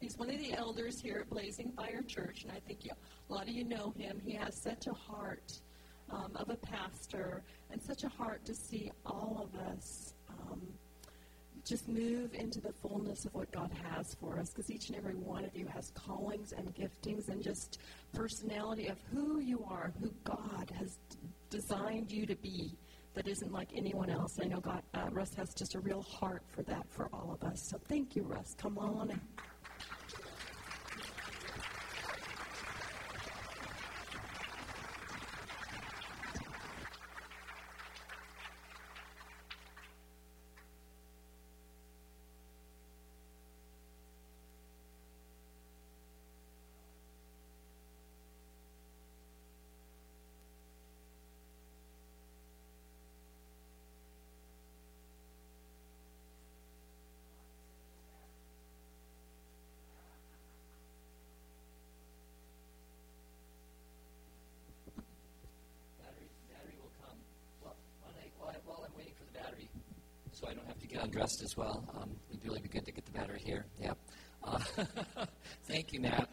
He's one of the elders here at Blazing Fire Church, and I think you, a lot of you know him. He has such a heart um, of a pastor and such a heart to see all of us um, just move into the fullness of what God has for us because each and every one of you has callings and giftings and just personality of who you are, who God has d- designed you to be that isn't like anyone else. I know God, uh, Russ has just a real heart for that for all of us. So thank you, Russ. Come on. so I don't as well. Um, it'd really be good to get the battery here. Yep. Uh, thank you, Matt.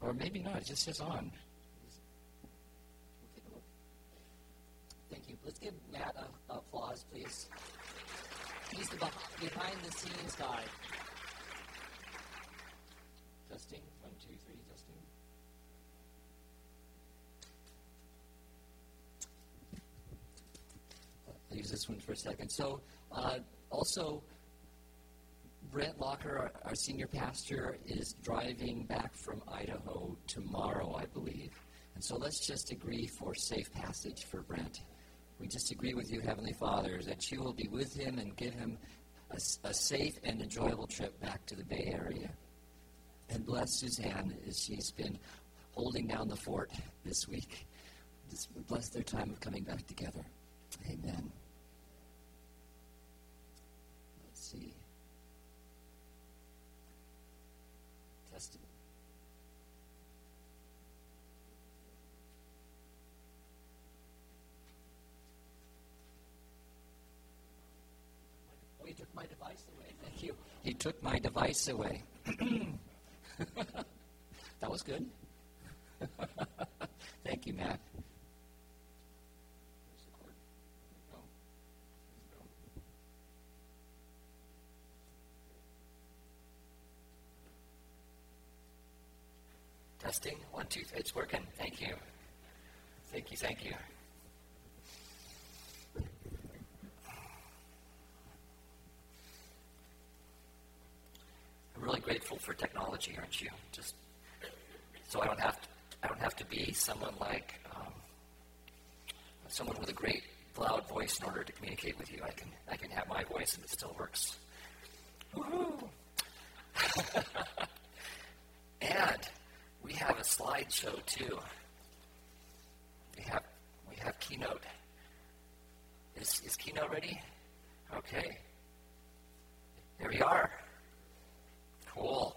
Or maybe not. It just says on. Thank you. Let's give Matt a, a applause, please. He's the behind the scenes guy. Testing. One, two, three. Testing. I'll use this one for a second. So, uh, also, Brent Lokker, our, our, senior pastor, is driving back from Idaho tomorrow, I believe. And so let's just agree for safe passage for Brent. We just agree with you, Heavenly Father, that you will be with him and give him a, a safe and enjoyable trip back to the Bay Area. And bless Suzanne as she's been holding down the fort this week. Just bless their time of coming back together. Amen. Let's see. Testing. Oh, he took my device away. Thank you. He took my device away. that was good. Thank you, Matt. Testing. One, two, three. It's working. Thank you. Thank you. Thank you. I'm really grateful for technology, aren't you? Just so I don't have to, I don't have to be someone like um, someone with a great loud voice in order to communicate with you. I can I can have my voice and it still works. Woohoo! and we have a slideshow too. We have we have keynote. Is is keynote ready? Okay. There we are. Cool.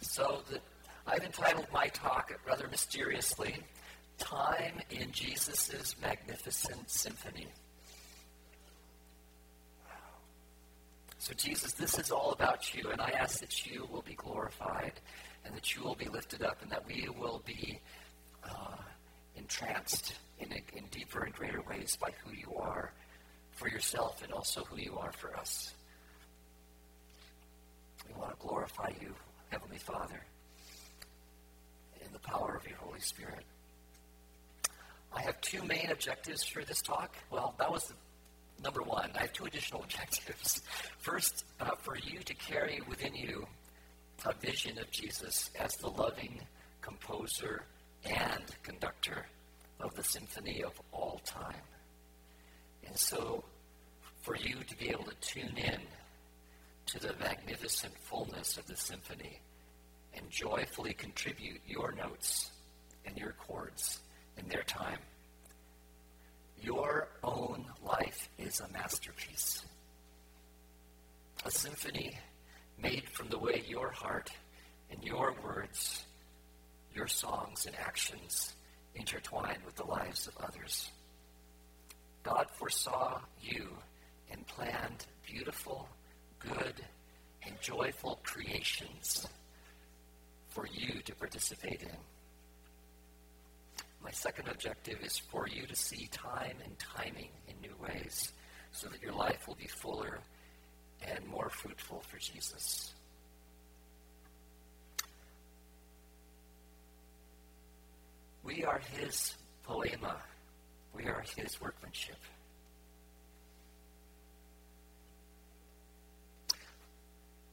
So the, I've entitled my talk rather mysteriously, "Time in Jesus' Magnificent Symphony." So, Jesus, this is all about you, and I ask that you will be glorified and that you will be lifted up and that we will be uh, entranced in, a, in deeper and greater ways by who you are for yourself and also who you are for us. We want to glorify you, Heavenly Father, in the power of your Holy Spirit. I have two main objectives for this talk. Well, that was number one. I have two additional objectives. First, uh, for you to carry within you a vision of Jesus as the loving composer and conductor of the symphony of all time. And so, for you to be able to tune in to the magnificent fullness of the symphony and joyfully contribute your notes and your chords in their time. Your own life is a masterpiece. A symphony made from the way your heart and your words, your songs and actions intertwine with the lives of others. God foresaw you and planned beautiful, good, and joyful creations for you to participate in. My second objective is for you to see time and timing in new ways so that your life will be fuller and more fruitful for Jesus. We are his poema. We are his workmanship.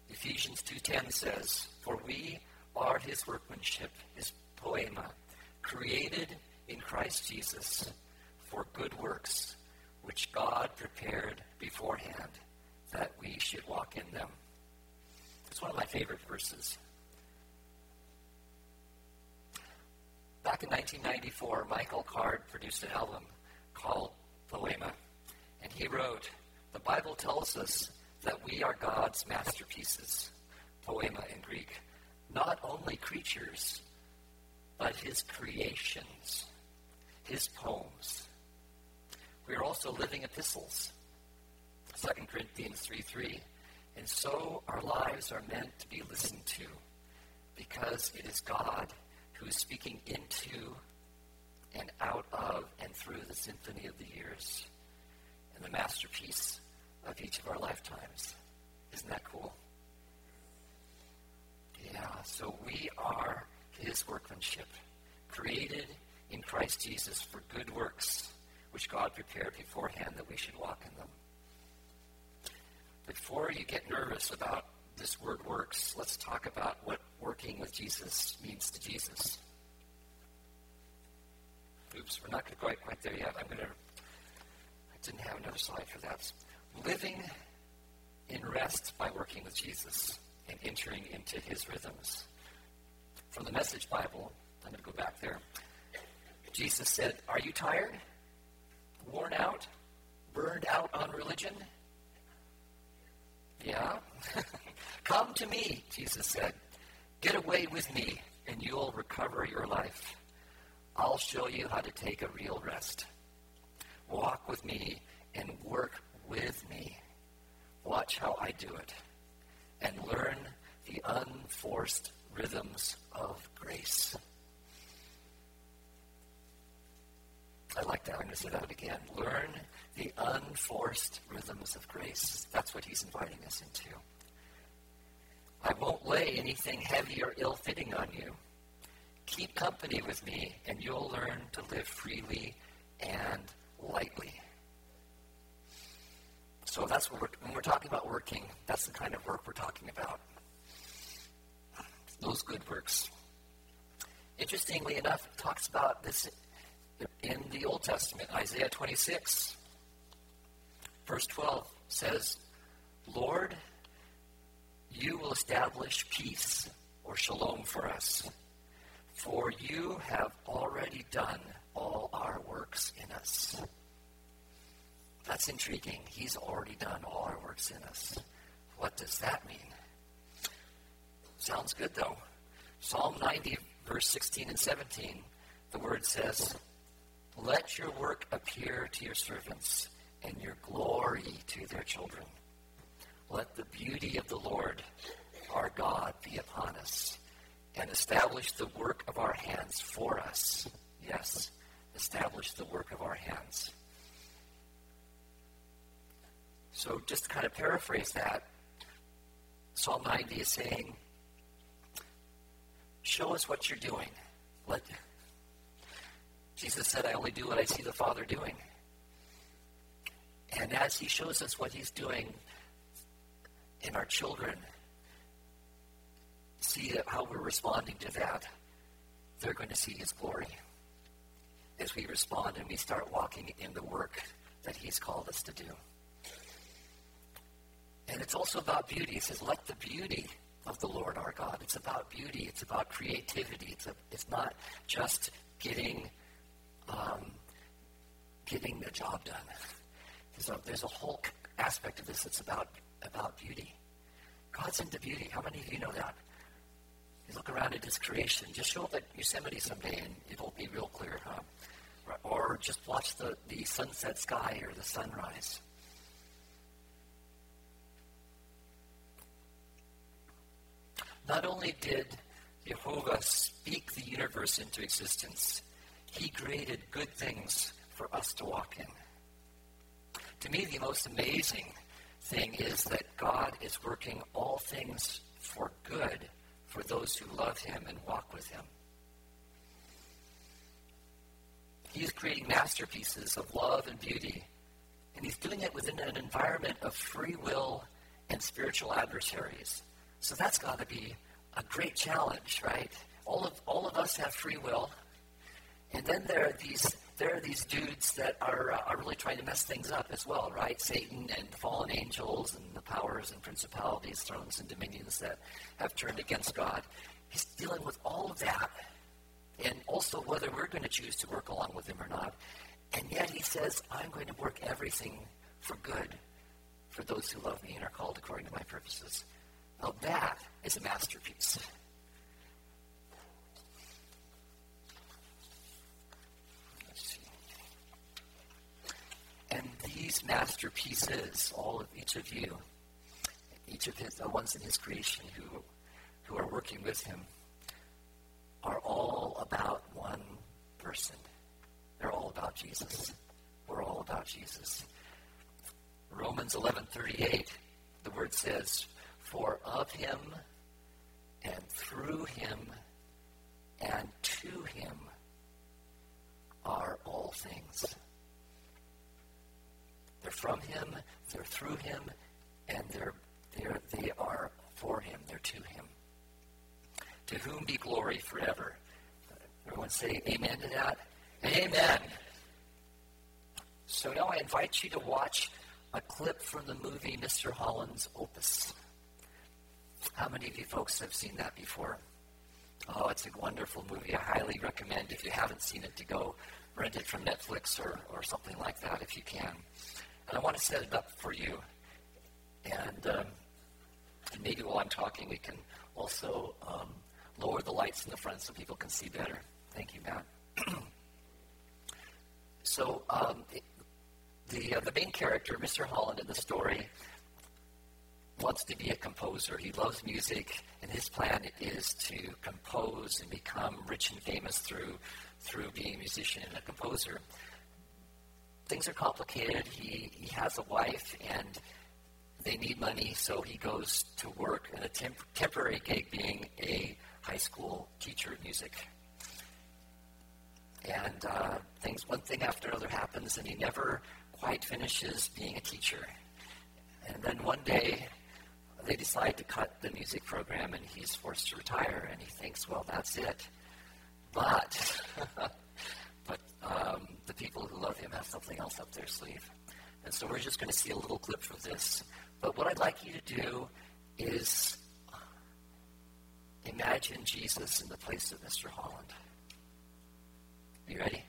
Ephesians 2:10 says, "For we are his workmanship, his poema, created in Christ Jesus for good works, which God prepared beforehand that we should walk in them. It's one of my favorite verses. Back in 1994, Michael Card produced an album called Poema, and he wrote, The Bible tells us that we are God's masterpieces, poema in Greek, not only creatures, but his creations, his poems. We are also living epistles. 2 Corinthians 3 3. And so our lives are meant to be listened to because it is God who is speaking into and out of and through the symphony of the years and the masterpiece of each of our lifetimes. Isn't that cool? Yeah, so we are his workmanship, created in Christ Jesus for good works, which God prepared beforehand that we should walk in them. Before you get nervous about this word works, let's talk about what working with Jesus means to Jesus. Oops, we're not quite quite there yet. I'm to. I didn't have another slide for that. Living in rest by working with Jesus and entering into His rhythms from the Message Bible. I'm going to go back there. Jesus said, Are you tired? Worn out? Burned out on religion? Yeah? Come to me, Jesus said. Get away with me, and you'll recover your life. I'll show you how to take a real rest. Walk with me and work with me. Watch how I do it. And learn the unforced rhythms of grace. I like that. I'm going to say that again. Learn the unforced rhythms of grace. That's what he's inviting us into. I won't lay anything heavy or ill fitting on you. Keep company with me, and you'll learn to live freely and lightly. So that's what we're, when we're talking about working, that's the kind of work we're talking about those good works. Interestingly enough, it talks about this in the Old Testament. Isaiah 26, verse 12 says, Lord, you will establish peace or shalom for us, for you have already done all our works in us. That's intriguing. He's already done all our works in us. What does that mean? Sounds good, though. Psalm 90, verse 16 and 17, the word says, Let your work appear to your servants, and your glory to their children. Let the beauty of the Lord our God be upon us, and establish the work of our hands for us. Yes, establish the work of our hands. So, just to kind of paraphrase that, Psalm 90 is saying, Show us what you're doing. Let, Jesus said, I only do what I see the Father doing. And as He shows us what He's doing in our children, see how we're responding to that, they're going to see His glory as we respond and we start walking in the work that He's called us to do. And it's also about beauty. He says, let the beauty of the Lord our God. It's about beauty. It's about creativity. It's, a, it's not just getting um, getting the job done. A, there's a whole aspect of this that's about about beauty. God's into beauty. How many of you know that? You look around at His creation. Just show up at Yosemite someday, and it'll be real clear. Huh? Or just watch the, the sunset sky or the sunrise. Not only did Jehovah speak the universe into existence, he created good things for us to walk in. To me, the most amazing thing is that God is working all things for good for those who love him and walk with him. He is creating masterpieces of love and beauty, and he's doing it within an environment of free will and spiritual adversaries. So that's got to be a great challenge, right? All of all of us have free will, and then there are these there are these dudes that are uh, are really trying to mess things up as well, right? Satan and the fallen angels and the powers and principalities, thrones and dominions that have turned against God. He's dealing with all of that, and also whether we're going to choose to work along with him or not. And yet he says, "I'm going to work everything for good for those who love me and are called according to my purposes." Now that is a masterpiece. And these masterpieces, all of each of you, each of his, the ones in his creation who, who are working with him, are all about one person. They're all about Jesus. We're all about Jesus. Romans 11:38, the word says, "For of him and through him and to him are all things." From him, they're through him, and they're, they're, they are for him, they're to him. To whom be glory forever. Everyone say amen to that? Amen. So now I invite you to watch a clip from the movie Mr. Holland's Opus. How many of you folks have seen that before? Oh, it's a wonderful movie. I highly recommend, if you haven't seen it, to go rent it from Netflix or, or something like that if you can. And I want to set it up for you. And, um, and maybe while I'm talking, we can also um, lower the lights in the front so people can see better. Thank you, Matt. so um, the, uh, the main character, Mr. Holland, in the story, wants to be a composer. He loves music, and his plan is to compose and become rich and famous through through being a musician and a composer things are complicated. He, he has a wife and they need money, so he goes to work in a temp- temporary gig being a high school teacher of music. And uh, things, one thing after another happens, and he never quite finishes being a teacher. And then one day, they decide to cut the music program, and he's forced to retire. And he thinks, well, that's it. But but um, the people who love him have something else up their sleeve. And so we're just going to see a little clip from this. But what I'd like you to do is imagine Jesus in the place of Mr. Holland. Are you ready?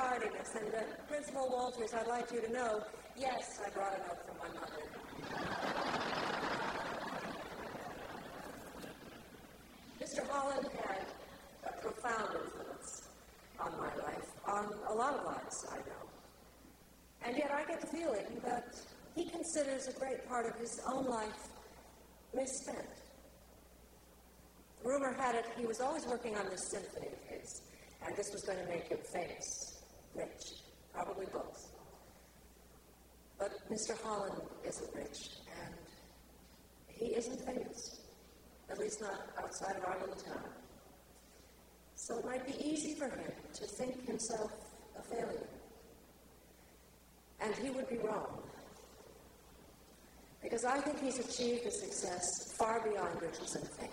Uh, I'd like you to know, yes, I brought a note from my mother. Mr. Holland had a profound influence on my life, on a lot of lives, I know. And yet I get the feeling that he considers a great part of his own life misspent. Rumor had it he was always working on this symphony of his, and this was going to make him famous, rich, probably both. But Mr. Holland isn't rich, and he isn't famous, at least not outside of our little town. So it might be easy for him to think himself a failure. And he would be wrong. Because I think he's achieved a success far beyond riches and fame.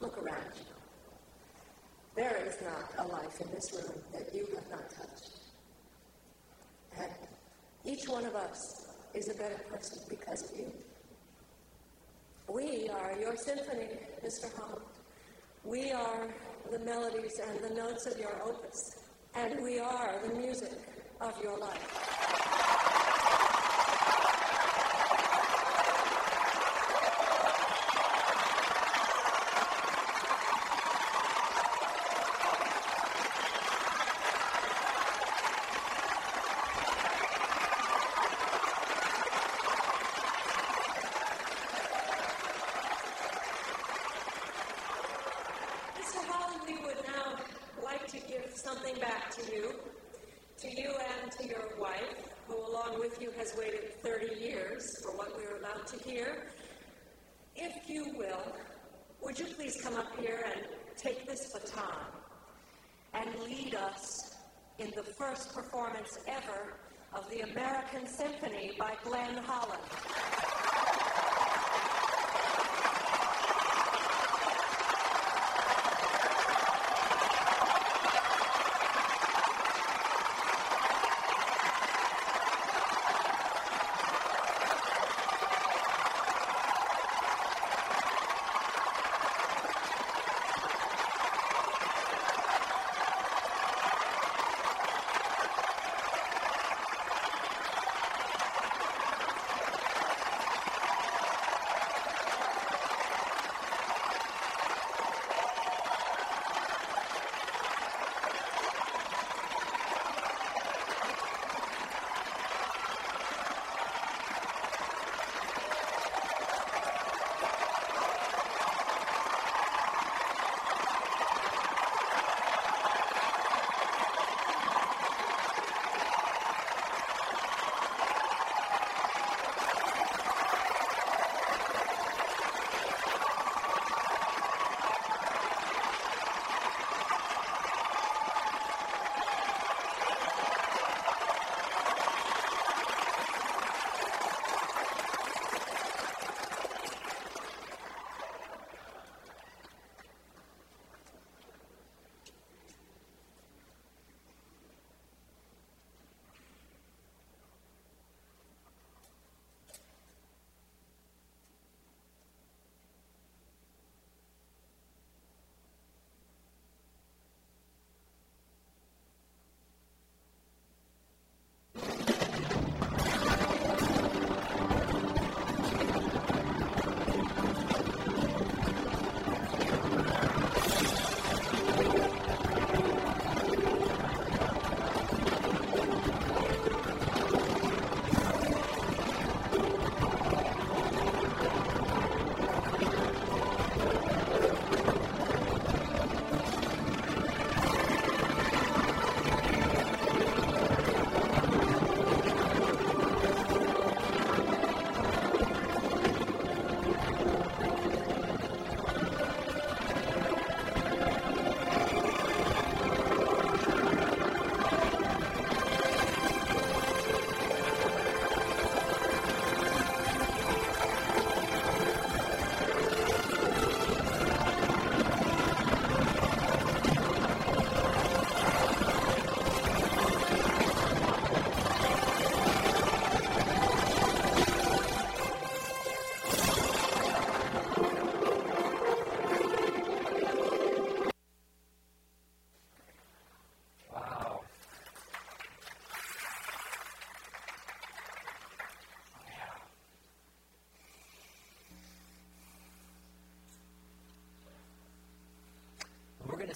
Look around you. There is not a life in this room that you have not touched. And each one of us is a better person because of you. We are your symphony, Mr. Holland. We are the melodies and the notes of your opus, and we are the music of your life. Mr. Holland, we would now like to give something back to you, to you and to your wife, who along with you has waited 30 years for what we're about to hear. If you will, would you please come up here and take this baton and lead us in the performance ever of the American Symphony by Glenn Holland?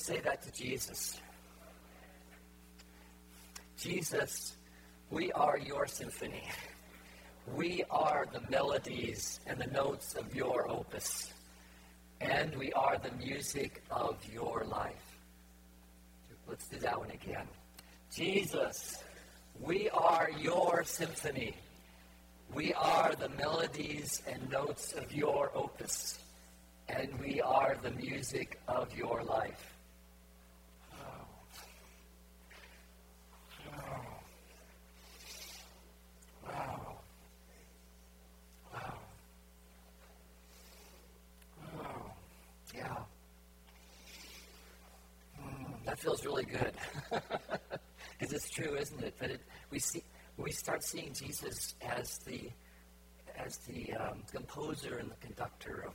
Say that to Jesus. Jesus, we are your symphony. We are the melodies and the notes of your opus. And we are the music of your life. Let's do that one again. Jesus, we are your symphony. We are the melodies and notes of your opus. And we are the music of your life. Oh. Oh. Wow. Wow. Wow. Yeah. Mm, that feels really good. Because it's true, isn't it? That it, we see we start seeing Jesus as the as the um, composer and the conductor of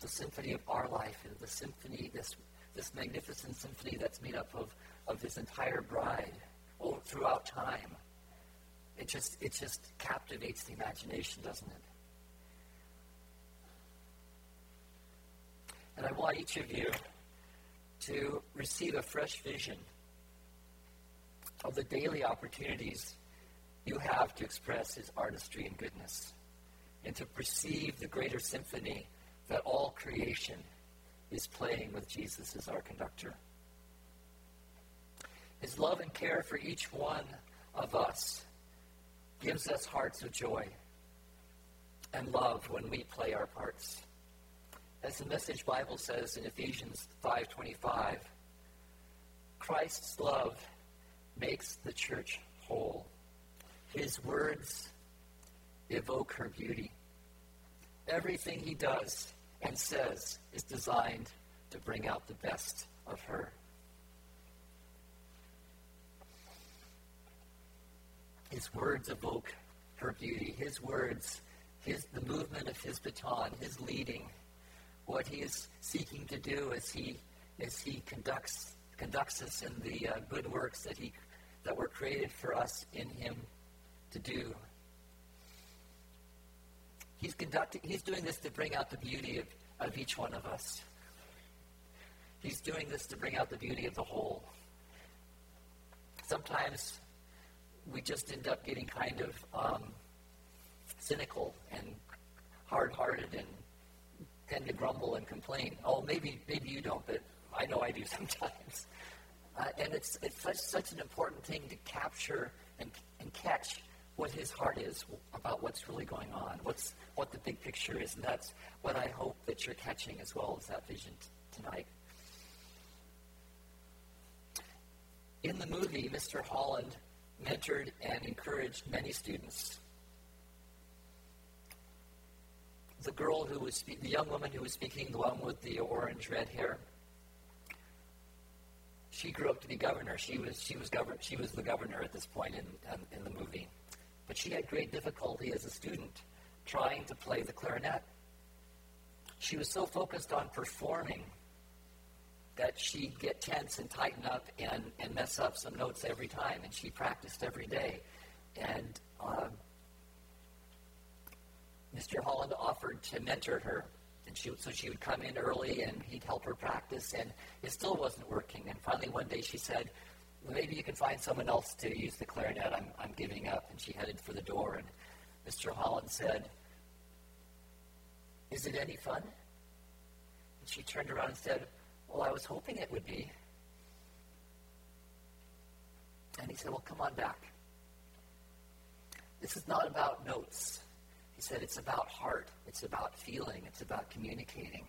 the symphony of our life, and the symphony, this, this magnificent symphony that's made up of, of his entire bride all throughout time. It just, it just captivates the imagination, doesn't it? And I want each of you to receive a fresh vision of the daily opportunities have to express his artistry and goodness, and to perceive the greater symphony that all creation is playing with Jesus as our conductor. His love and care for each one of us gives us hearts of joy and love when we play our parts. As the Message Bible says in Ephesians 5:25, Christ's love makes the church whole. His words evoke her beauty. Everything he does and says is designed to bring out the best of her. His words evoke her beauty. His words, his, the movement of his baton, his leading, what he is seeking to do as he, as he conducts, conducts us in the uh, good works that, he, that were created for us in him to do. He's, conducting, he's doing this to bring out the beauty of, of each one of us. He's doing this to bring out the beauty of the whole. Sometimes we just end up getting kind of um, cynical and hard-hearted and tend to grumble and complain. Oh, maybe maybe you don't, but I know I do sometimes. Uh, and it's it's such, such an important thing to capture and, and catch what his heart is about what's really going on, what's what the big picture is, and that's what I hope that you're catching as well as that vision t- tonight. In the movie, Mr. Holland mentored and encouraged many students. The girl who was spe- the young woman who was speaking, the one with the orange red hair, she grew up to be governor. She was she was govern she was the governor at this point in in, in the movie, but she had great difficulty as a student trying to play the clarinet. She was so focused on performing that she'd get tense and tighten up and, and mess up some notes every time, and she practiced every day. And um, Mr. Holland offered to mentor her, and she, so she would come in early and he'd help her practice, and it still wasn't working. And finally, one day she said, maybe you can find someone else to use the clarinet. I'm, I'm giving up. And she headed for the door, and Mr. Holland said, Is it any fun? And she turned around and said, well, I was hoping it would be. And he said, Well, come on back. This is not about notes. He said, It's about heart, it's about feeling, it's about communicating.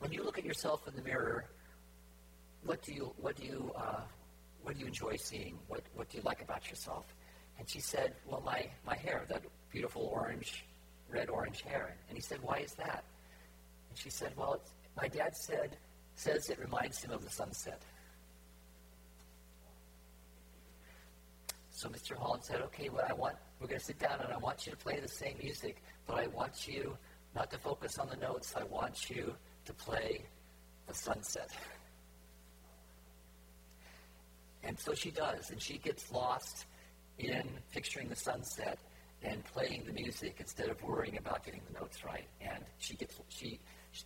When you look at yourself in the mirror, what do you, what do you, uh, what do you enjoy seeing? What, what do you like about yourself? And she said, Well, my, my hair, that beautiful orange, red orange hair. And he said, Why is that? And she said, Well, my dad said, says it reminds him of the sunset. So Mr. Holland said, okay, well, I want, we're going to sit down and I want you to play the same music, but I want you not to focus on the notes. I want you to play the sunset. And so she does, and she gets lost in picturing the sunset and playing the music instead of worrying about getting the notes right. And she gets she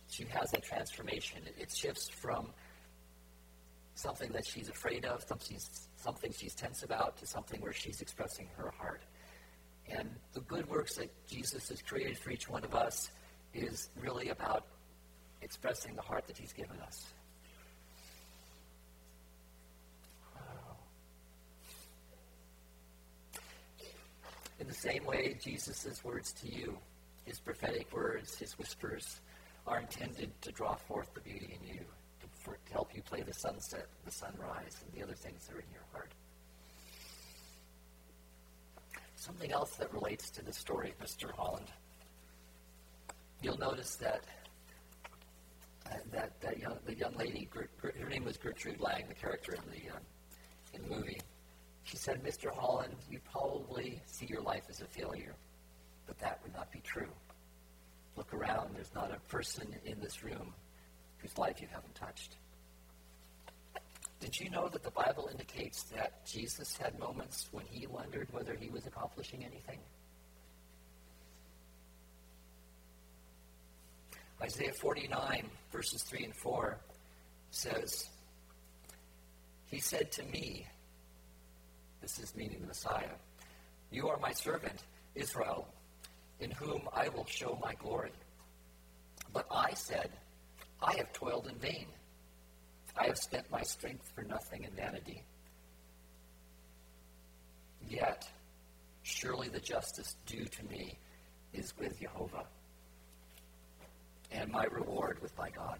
she has a transformation. It, it shifts from something that she's afraid of, something, something she's tense about, to something where she's expressing her heart. And the good works that Jesus has created for each one of us is really about expressing the heart that he's given us. In the same way, Jesus' words to you, his prophetic words, his whispers, are intended to draw forth the beauty in you, to, for, to help you play the sunset, the sunrise, and the other things that are in your heart. Something else that relates to the story of Mr. Holland. You'll notice that uh, that, that young, the young lady, her name was Gertrude Lang, the character in the, uh, in the movie. She said, Mr. Holland, you probably see your life as a failure, but that would not be true. Look around. There's not a person in this room whose life you haven't touched. Did you know that the Bible indicates that Jesus had moments when he wondered whether he was accomplishing anything? Isaiah 49, verses 3 and 4 says, He said to me, this is meaning the Messiah, You are my servant, Israel, in whom I will show my glory. But I said, I have toiled in vain. I have spent my strength for nothing in vanity. Yet, surely the justice due to me is with Jehovah and my reward with my God.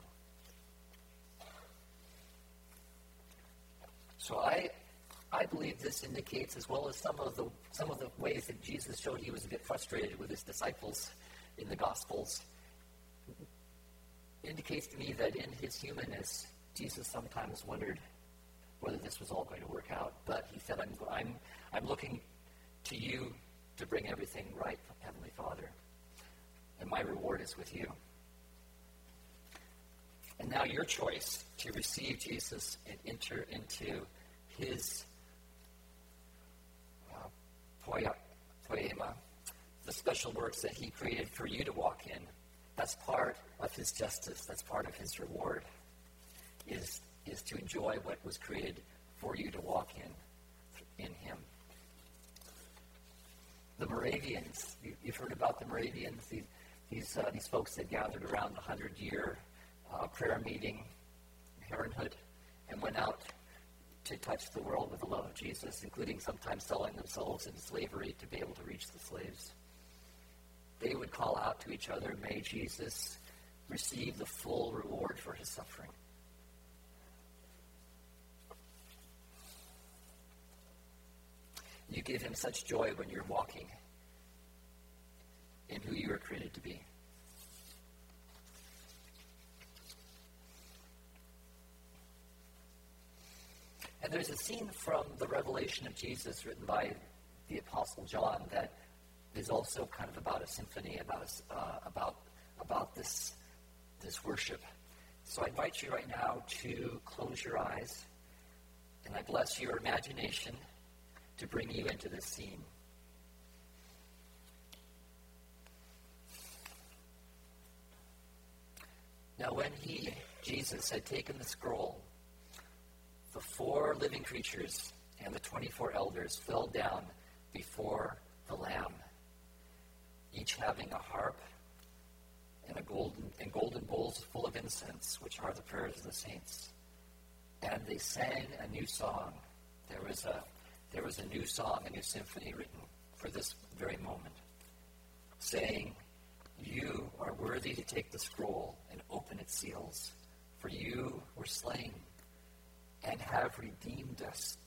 So I, I believe this indicates, as well as some of the some of the ways that Jesus showed he was a bit frustrated with his disciples in the Gospels, indicates to me that in his humanness, Jesus sometimes wondered whether this was all going to work out. But he said, "I'm I'm I'm looking to you to bring everything right, Heavenly Father, and my reward is with you." And now your choice to receive Jesus and enter into his poema, the special works that he created for you to walk in. That's part of his justice. That's part of his reward. Is is to enjoy what was created for you to walk in in him. The Moravians, you, have heard about the Moravians. These these, uh, these folks that gathered around the hundred year uh, prayer meeting, Herrnhut, and went out to touch the world with the love of Jesus, including sometimes selling themselves into slavery to be able to reach the slaves. They would call out to each other, May Jesus receive the full reward for his suffering. You give him such joy when you're walking in who you are created to be. And there's a scene from the revelation of Jesus written by the Apostle John that is also kind of about a symphony, about, uh, about, about this, this worship. So I invite you right now to close your eyes, and I bless your imagination to bring you into this scene. Now, when he, Jesus, had taken the scroll, the four living creatures and the 24 elders fell down before the Lamb, each having a harp and, a golden, and golden bowls full of incense, which are the prayers of the saints. And they sang a new song. There was a, there was a new song, a new symphony written for this very moment, saying, You are worthy to take the scroll and open its seals, for you were slain and have redeemed us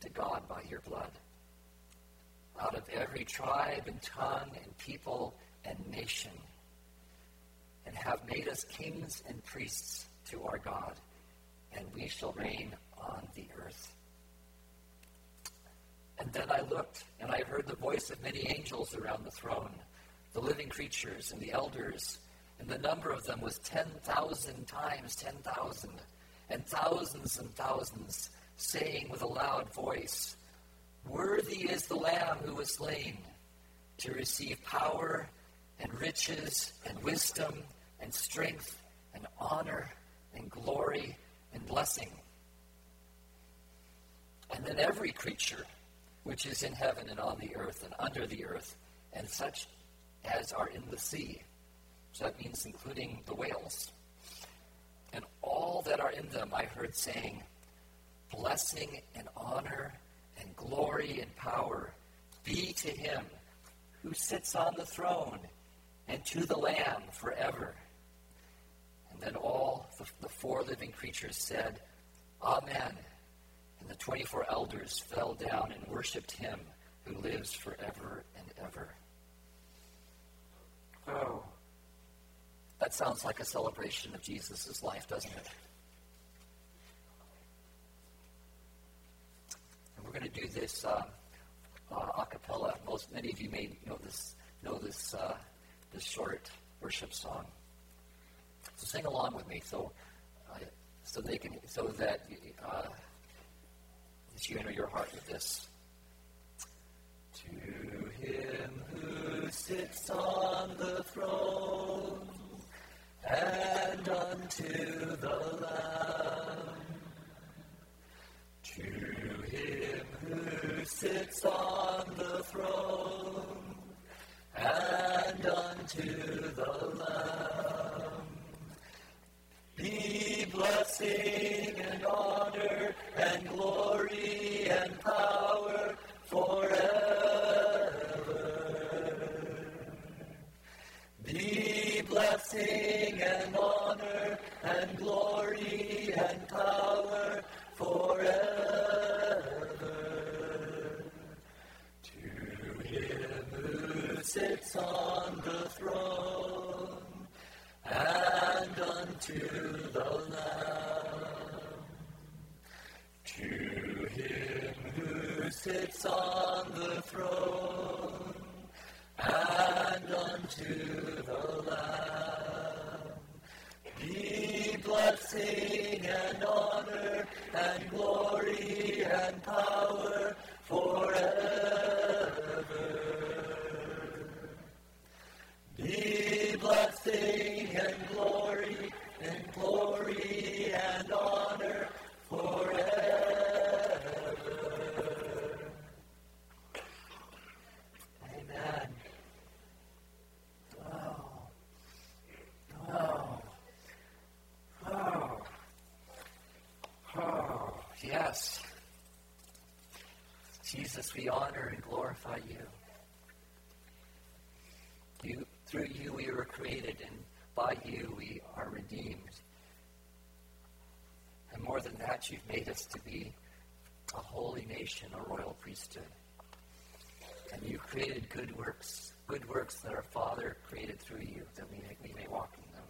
to God by your blood. Out of every tribe and tongue and people and nation, and have made us kings and priests to our God, and we shall reign on the earth. And then I looked, and I heard the voice of many angels around the throne, the living creatures and the elders, and the number of them was 10,000 times 10,000 and thousands and thousands, saying with a loud voice, Worthy is the Lamb who was slain to receive power and riches and wisdom and strength and honor and glory and blessing. And then every creature which is in heaven and on the earth and under the earth, and such as are in the sea. So that means including the whales and all that are in them, I heard saying, Blessing and honor and glory and power be to him who sits on the throne and to the Lamb forever. And then all the, the four living creatures said, Amen. And the 24 elders fell down and worshiped him who lives forever and ever. Oh. That sounds like a celebration of Jesus' life, doesn't it? And we're going to do this uh, uh, a cappella. Most many of you may know this know this uh, this short worship song. So sing along with me, so uh, so they can so that uh, that you enter your heart with this. To him who sits on the throne and unto the Lamb. To him who sits on the throne and unto the Lamb. Be blessing and honor and glory and power forever. Be blessing and honor and glory and power forever. To him who sits on the throne and unto the Lamb. To him who sits on the throne and unto the Lamb. Be blessing and honor and glory and power forever. Be blessing and glory and glory and honor forever. Amen. Oh. Oh. Oh. Oh. Yes. Jesus, we honor and glorify you. You, through you we were created, and by you we are redeemed. And more than that, you've made us to be a holy nation, a royal priesthood. And you created good works, good works that our Father created through you, that we may, we may walk in them.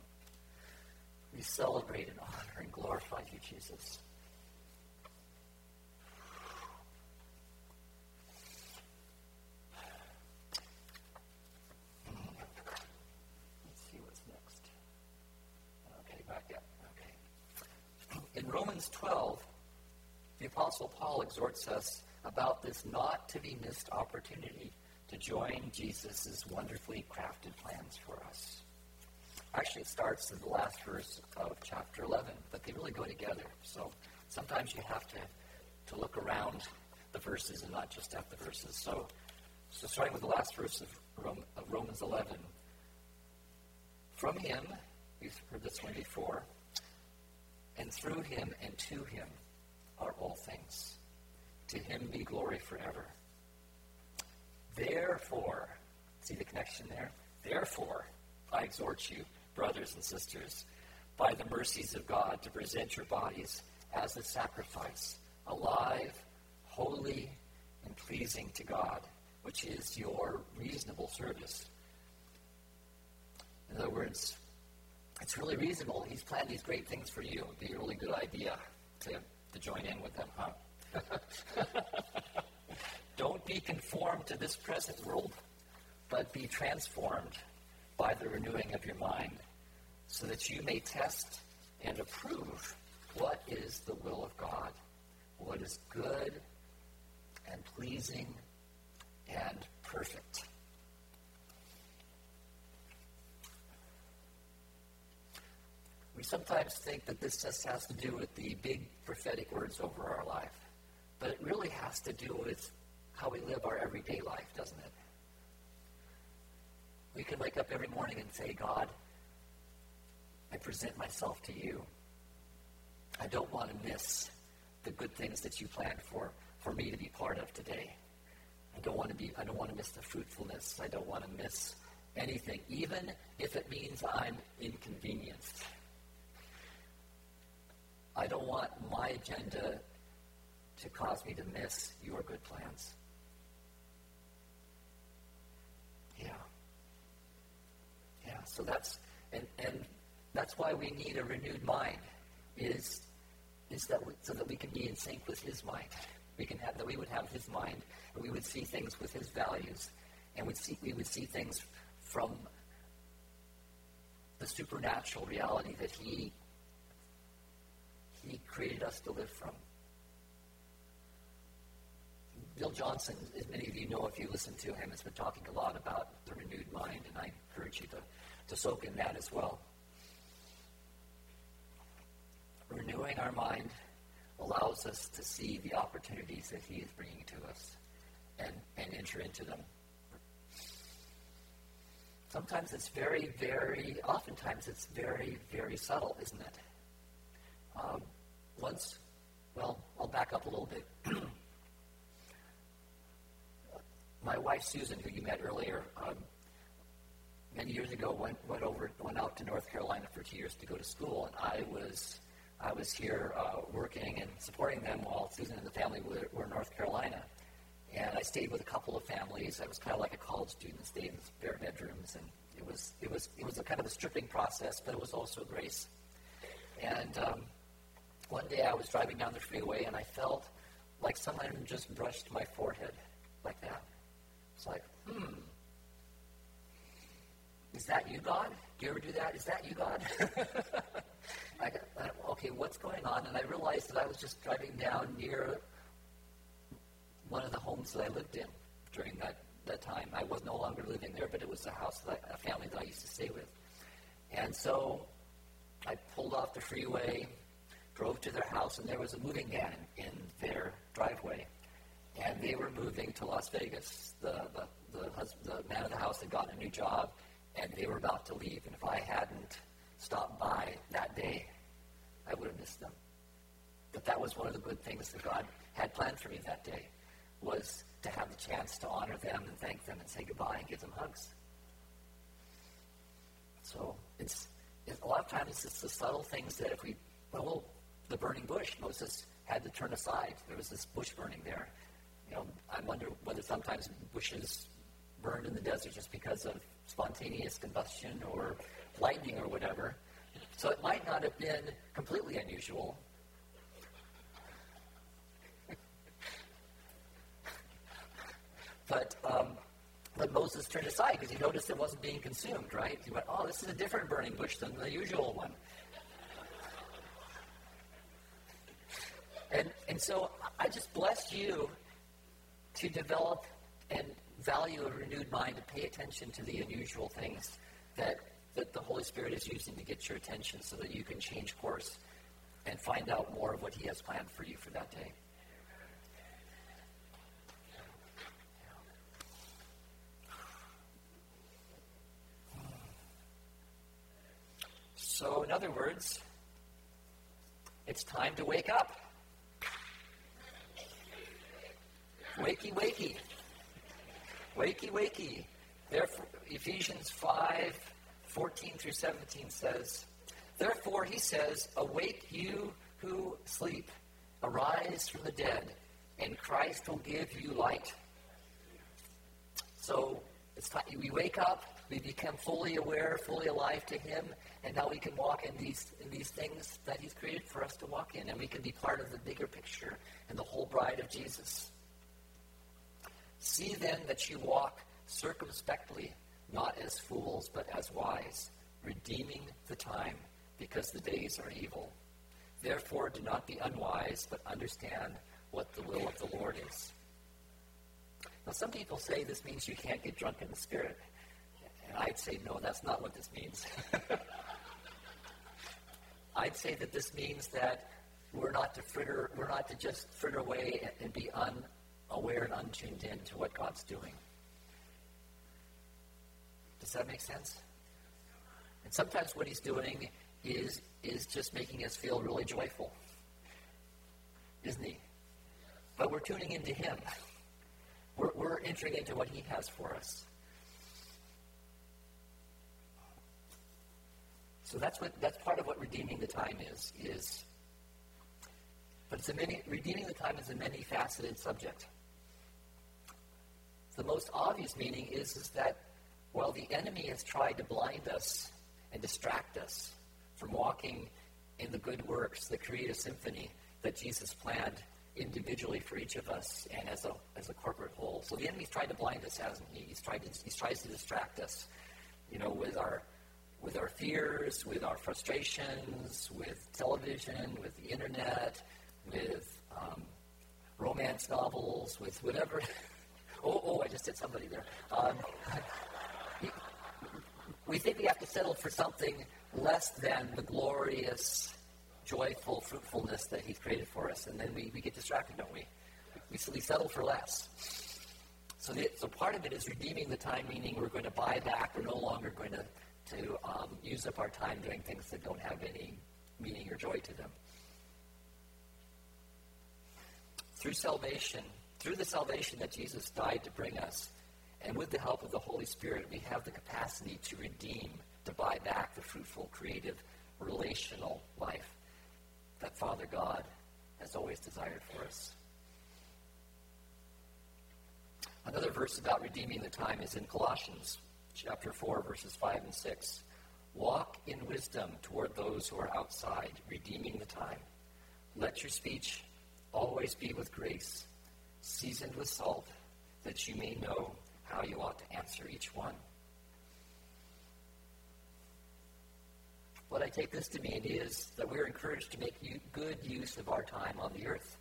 We celebrate and honor and glorify you, Jesus. Let's see what's next. Okay, back up. Okay. In Romans 12, the Apostle Paul exhorts us about this not to be missed opportunity to join Jesus' wonderfully crafted plans for us. Actually, it starts in the last verse of chapter 11, but they really go together. So sometimes you have to, to look around the verses and not just at the verses. So, so starting with the last verse of, Rom- of Romans 11, from him, we've heard this one before, and through him and to him are all things. To him be glory forever. Therefore, see the connection there? Therefore, I exhort you, brothers and sisters, by the mercies of God, to present your bodies as a sacrifice, alive, holy, and pleasing to God, which is your reasonable service. In other words, it's really reasonable. He's planned these great things for you. It'd be a really good idea to, to join in with them, huh? Don't be conformed to this present world, but be transformed by the renewing of your mind, so that you may test and approve what is the will of God, what is good and pleasing and perfect. We sometimes think that this just has to do with the big prophetic words over our life, but it really has to do with how we live our everyday life, doesn't it? We can wake up every morning and say, God, I present myself to you. I don't want to miss the good things that you planned for, for me to be part of today. I don't want to be I don't want to miss the fruitfulness. I don't want to miss anything, even if it means I'm inconvenienced. I don't want my agenda to cause me to miss your good plans. Yeah. Yeah, so that's and and that's why we need a renewed mind is is that we, so that we can be in sync with his mind. We can have that we would have his mind and we would see things with his values and would see we would see things from the supernatural reality that He He created us to live from. Bill Johnson, as many of you know if you listen to him, has been talking a lot about the renewed mind, and I encourage you to, to soak in that as well. Renewing our mind allows us to see the opportunities that He is bringing to us and, and enter into them. Sometimes it's very, very, oftentimes it's very, very subtle, isn't it? Um, once, well, I'll back up a little bit. My wife Susan, who you met earlier, um, many years ago went went over went out to North Carolina for two years to go to school, and I was I was here uh, working and supporting them while Susan and the family were, were in North Carolina. And I stayed with a couple of families. I was kind of like a college student, stayed in spare bedrooms, and it was it was it was a kind of a stripping process, but it was also grace. And um, one day I was driving down the freeway, and I felt like someone just brushed my forehead like that. It's like, hmm, is that you, God? Do you ever do that? Is that you, God? I got, I, okay, what's going on? And I realized that I was just driving down near one of the homes that I lived in during that, that time. I was no longer living there, but it was a house, that I, a family that I used to stay with. And so I pulled off the freeway, drove to their house, and there was a moving van in their driveway. And they were moving to Las Vegas. The, the, the, husband, the man of the house had gotten a new job, and they were about to leave. And if I hadn't stopped by that day, I would have missed them. But that was one of the good things that God had planned for me that day, was to have the chance to honor them and thank them and say goodbye and give them hugs. So it's, it's a lot of times it's the subtle things that if we, well, the burning bush, Moses had to turn aside. There was this bush burning there. You know, I wonder whether sometimes bushes burned in the desert just because of spontaneous combustion or lightning or whatever. So it might not have been completely unusual. but um, but Moses turned aside because he noticed it wasn't being consumed, right? He went, oh, this is a different burning bush than the usual one. And, and so I just bless you to develop and value a renewed mind to pay attention to the unusual things that that the Holy Spirit is using to get your attention so that you can change course and find out more of what He has planned for you for that day. So, in other words, it's time to wake up. Wakey, wakey. Wakey, wakey. Therefore, Ephesians 5 14 through 17 says, Therefore, he says, Awake you who sleep, arise from the dead, and Christ will give you light. So it's time we wake up, we become fully aware, fully alive to Him, and now we can walk in these in these things that He's created for us to walk in, and we can be part of the bigger picture and the whole bride of Jesus. See then that you walk circumspectly not as fools, but as wise, redeeming the time, because the days are evil. Therefore, do not be unwise, but understand what the will of the Lord is. Now, some people say this means you can't get drunk in the Spirit. And I'd say, no, that's not what this means. I'd say that this means that we're not to fritter, we're not to just fritter away and, and be unaware and untuned in to what God's doing. Does that make sense? And sometimes what he's doing is is just making us feel really joyful. Isn't he? But we're tuning into him. We're, we're entering into what he has for us. So that's what that's part of what redeeming the time is is but it's a many redeeming the time is a many faceted subject. The most obvious meaning is, is that while the enemy has tried to blind us and distract us from walking in the good works that create a symphony that Jesus planned individually for each of us and as a, as a corporate whole. So the enemy's tried to blind us, hasn't he? He's tried to, tries to distract us, you know, with our with our fears, with our frustrations, with television, with the internet, with um, romance novels, with whatever. oh, oh, I just hit somebody there. Um, we think we have to settle for something less than the glorious, joyful fruitfulness that He's created for us, and then we, we get distracted, don't we? We, we settle for less. So, the, so part of it is redeeming the time, meaning we're going to buy back. We're no longer going to to um, use up our time doing things that don't have any meaning or joy to them. Through salvation, through the salvation that Jesus died to bring us, and with the help of the Holy Spirit, we have the capacity to redeem, to buy back the fruitful, creative, relational life that Father God has always desired for us. Another verse about redeeming the time is in Colossians chapter 4, verses 5 and 6. Walk in wisdom toward those who are outside, redeeming the time. Let your speech always be with grace, seasoned with salt, that you may know how you ought to answer each one. What I take this to mean is that we're encouraged to make good use of our time on the earth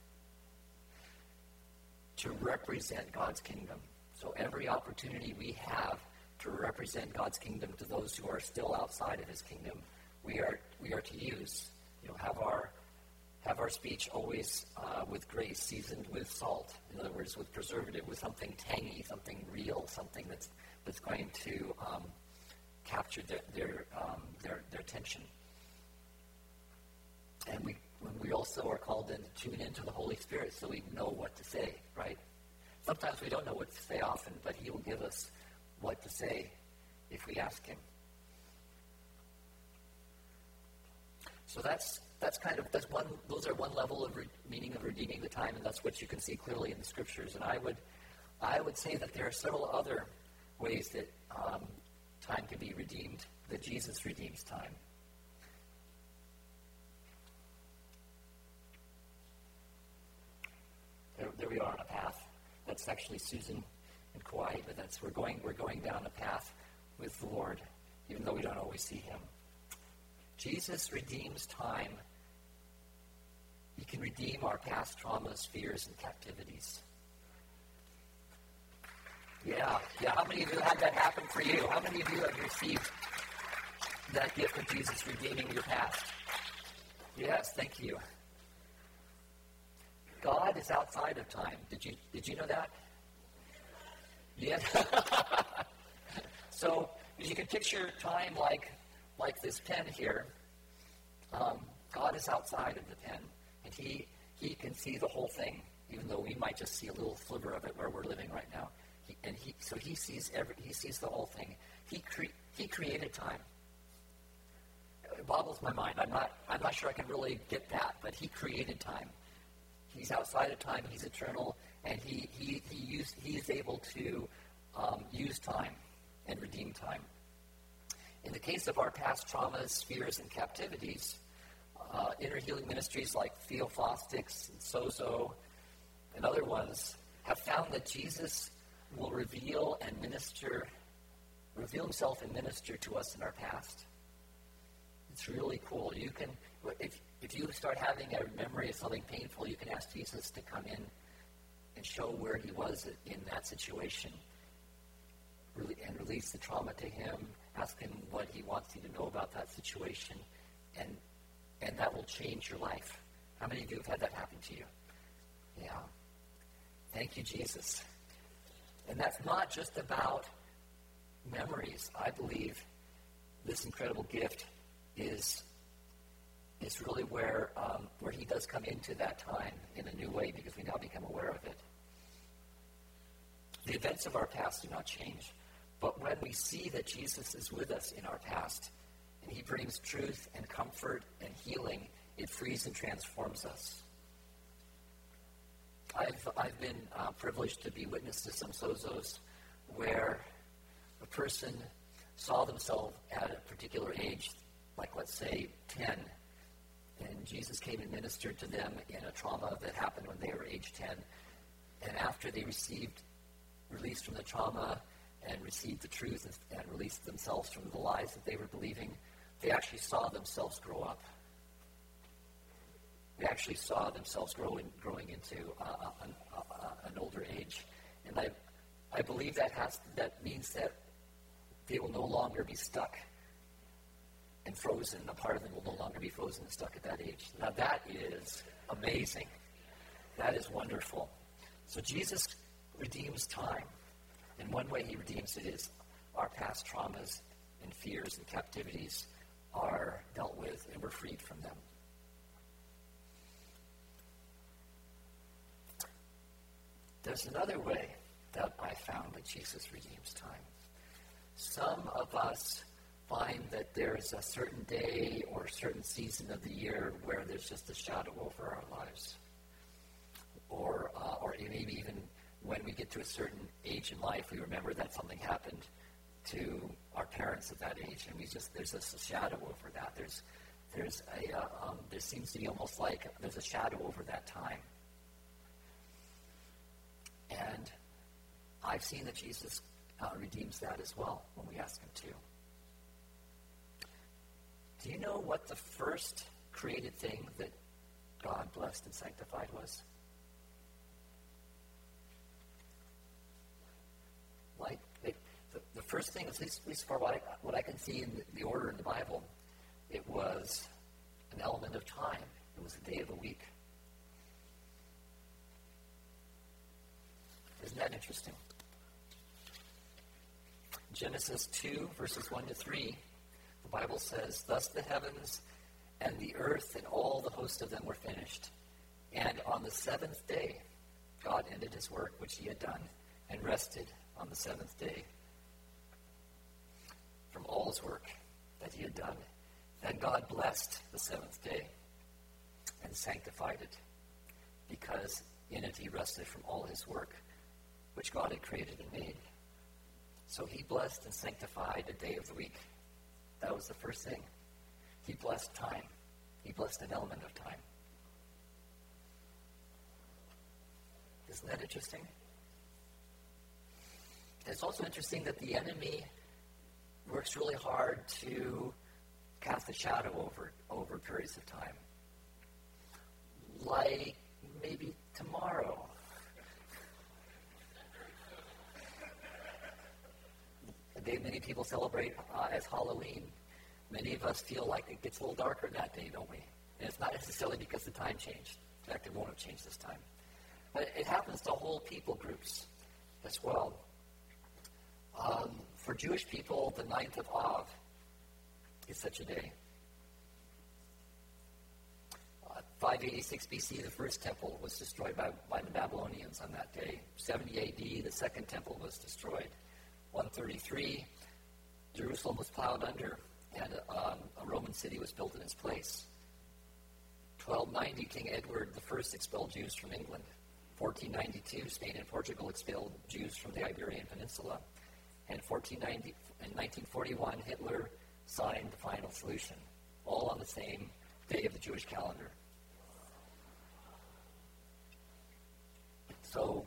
to represent God's kingdom. So every opportunity we have to represent God's kingdom to those who are still outside of His kingdom, we are we are to use. You know, have our have our speech always uh, with grace, seasoned with salt. In other words, with preservative, with something tangy, something real, something that's that's going to um, capture their their, um, their their attention. And we we also are called in to tune into the Holy Spirit, so we know what to say. Right? Sometimes we don't know what to say often, but He will give us what to say if we ask Him. So that's that's kind of that's one. Those are one level of re- meaning of redeeming the time, and that's what you can see clearly in the scriptures. And I would I would say that there are several other ways that um, time can be redeemed. That Jesus redeems time. There, there we are on a path. That's actually Susan and Kauai, but that's we're going we're going down a path with the Lord, even though we don't always see Him. Jesus redeems time. He can redeem our past traumas, fears, and captivities. Yeah, yeah. How many of you had that happen for you? How many of you have received that gift of Jesus redeeming your past? Yes, thank you. God is outside of time. Did you did you know that? Yeah. so you can picture time like like this pen here. Um, God is outside of the pen, and He He can see the whole thing, even though we might just see a little sliver of it where we're living right now. He, and He so He sees every He sees the whole thing. He cre- He created time. It boggles my mind. I'm not I'm not sure I can really get that, but He created time. He's outside of time. He's eternal, and he he he used he is able to um, use time and redeem time. In the case of our past traumas, fears, and captivities, uh, inner healing ministries like Theophostics and Sozo and other ones have found that Jesus will reveal and minister, reveal himself and minister to us in our past. It's really cool. You can, if, if you start having a memory of something painful, you can ask Jesus to come in and show where he was in that situation and release the trauma to him Ask him what he wants you to know about that situation, and and that will change your life. How many of you have had that happen to you? Yeah. Thank you, Jesus. And that's not just about memories. I believe this incredible gift is is really where um, where he does come into that time in a new way because we now become aware of it. The events of our past do not change. But when we see that Jesus is with us in our past, and he brings truth and comfort and healing, it frees and transforms us. I've, I've been uh, privileged to be witness to some sozos where a person saw themselves at a particular age, like let's say 10, and Jesus came and ministered to them in a trauma that happened when they were age 10. And after they received release from the trauma, and received the truth and, and released themselves from the lies that they were believing, they actually saw themselves grow up. They actually saw themselves growing, growing into uh, an, uh, an older age. And I, I believe that, has, that means that they will no longer be stuck and frozen. A part of them will no longer be frozen and stuck at that age. Now, that is amazing. That is wonderful. So, Jesus redeems time. And one way he redeems it is our past traumas and fears and captivities are dealt with and we're freed from them. There's another way that I found that Jesus redeems time. Some of us find that there's a certain day or a certain season of the year where there's just a shadow over our lives. Or, uh, or maybe even when we get to a certain age in life, we remember that something happened to our parents at that age, and we just there's a, a shadow over that. There's there's a uh, um, there seems to be almost like there's a shadow over that time. And I've seen that Jesus uh, redeems that as well when we ask Him to. Do you know what the first created thing that God blessed and sanctified was? Light. It, the, first thing, at least, at least for what I, what I can see in the, the order in the Bible, it was an element of time. It was a day of the week. Isn't that interesting? Genesis 2, verses 1 to 3, the Bible says, Thus the heavens and the earth and all the host of them were finished. And on the seventh day, God ended his work which he had done and rested on the seventh day from all his work that he had done. Then God blessed the seventh day and sanctified it, because in it he rested from all his work which God had created and made. So he blessed and sanctified a day of the week. That was the first thing. He blessed time. He blessed an element of time. Isn't that interesting? It's also interesting that the enemy works really hard to cast a shadow over over periods of time. Like maybe tomorrow A day many people celebrate uh, as Halloween. Many of us feel like it gets a little darker that day, don't we? And it's not necessarily because the time changed. In fact, it won't have changed this time. But it happens to whole people groups as well. Um, for Jewish people, the ninth of Av is such a day. Uh, 586 BC, the first temple was destroyed by, by the Babylonians on that day. 70 AD, the second temple was destroyed. 133, Jerusalem was plowed under and um, a Roman city was built in its place. 1290, King Edward I expelled Jews from England. 1492, Spain and Portugal expelled Jews from the Iberian Peninsula. And 1490, in 1941, Hitler signed the final solution, all on the same day of the Jewish calendar. So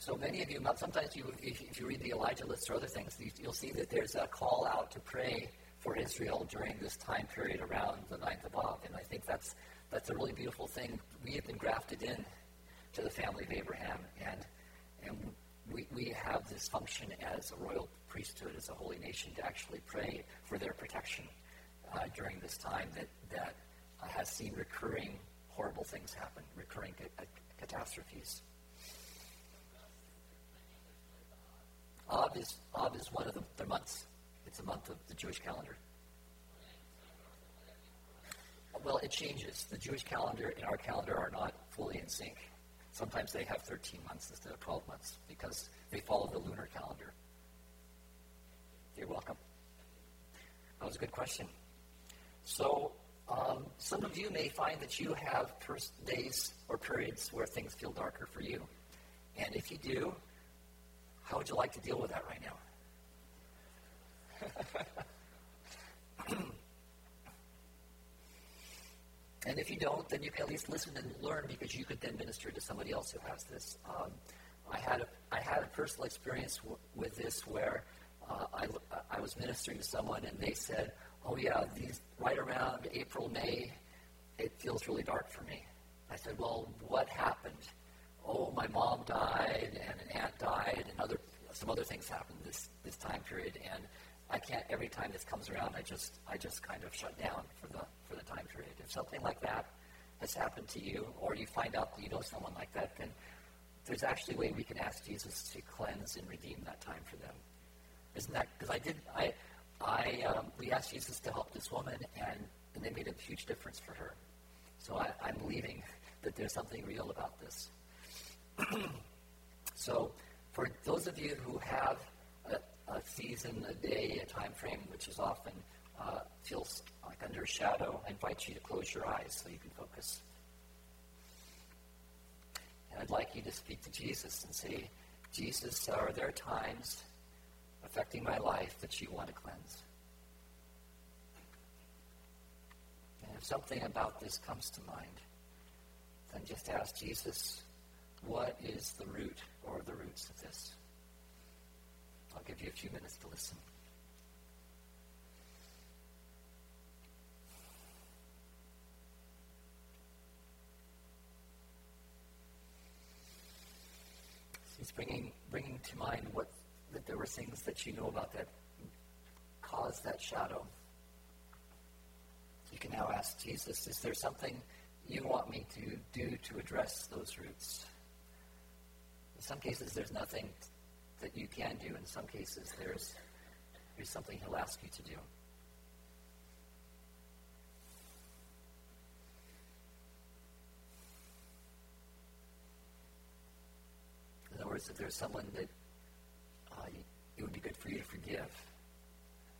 so many of you, sometimes you, if you read the Elijah list or other things, you'll see that there's a call out to pray for Israel during this time period around the ninth of Av, and I think that's that's a really beautiful thing. We have been grafted in to the family of Abraham, and and we, we have this function as a royal priesthood, as a holy nation, to actually pray for their protection uh, during this time that that uh, has seen recurring horrible things happen, recurring ca- catastrophes. Av is, Av is one of the, the months. It's a month of the Jewish calendar. Well, it changes. The Jewish calendar and our calendar are not fully in sync. Sometimes they have 13 months instead of 12 months because they follow the lunar calendar. You're welcome. That was a good question. So, um, some of you may find that you have days or periods where things feel darker for you. And if you do, how would you like to deal with that right now? and if you don't, then you can at least listen and learn because you could then minister to somebody else who has this. Um, I had a, I had a personal experience w- with this where uh, I, I was ministering to someone and they said, oh yeah, these right around April, May, it feels really dark for me. I said, well, what happened? Oh, my mom died and an aunt died and other some other things happened this this time period and I can't every time this comes around I just I just kind of shut down for the for the time period. If something like that has happened to you or you find out that you know someone like that, then there's actually a way we can ask Jesus to cleanse and redeem that time for them. Isn't that because I did I I um, we asked Jesus to help this woman and and they made a huge difference for her. So I, I'm believing that there's something real about this. so for those of you who have a, a season, a day, a time frame, which is often uh, feels like under a shadow, I invite you to close your eyes so you can focus. And I'd like you to speak to Jesus and say, Jesus, are there times affecting my life that you want to cleanse? And if something about this comes to mind, then just ask Jesus, what is the root or the roots of this? I'll give you a few minutes to listen. He's bringing, bringing to mind what that there were things that you know about that caused that shadow. You can now ask Jesus, is there something you want me to do to address those roots? In some cases, there's nothing that you can do. In some cases, there's, there's something he'll ask you to do. In other words, if there's someone that uh, it would be good for you to forgive,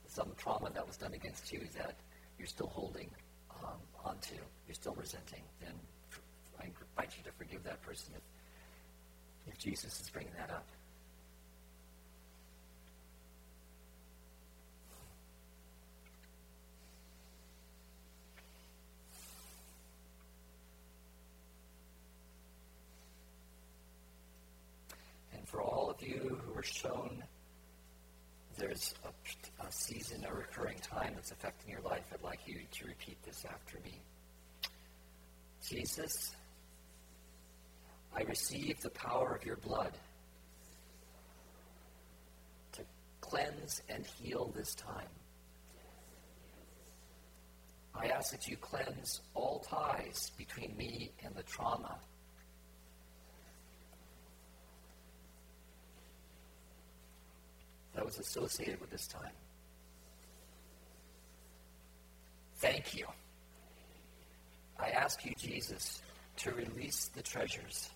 some trauma that was done against you that you're still holding um, onto, you're still resenting, then I invite you to forgive that person if, if Jesus is bringing that up. for all are shown there's a, a, season, a recurring time that's affecting your life, I'd like you to repeat this after me. Jesus, I receive the power of your blood to cleanse and heal this time. I ask that you cleanse all ties between me and the trauma that was associated with this time. Thank you. I ask you, Jesus, to release the treasures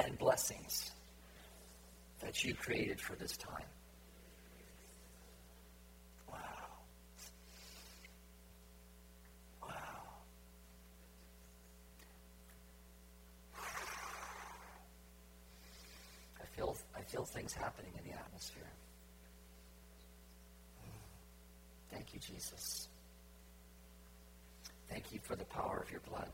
and blessings that you created for this time. Wow. Wow. I feel things happening in the atmosphere. Thank you, Jesus. Thank you for the power of your blood.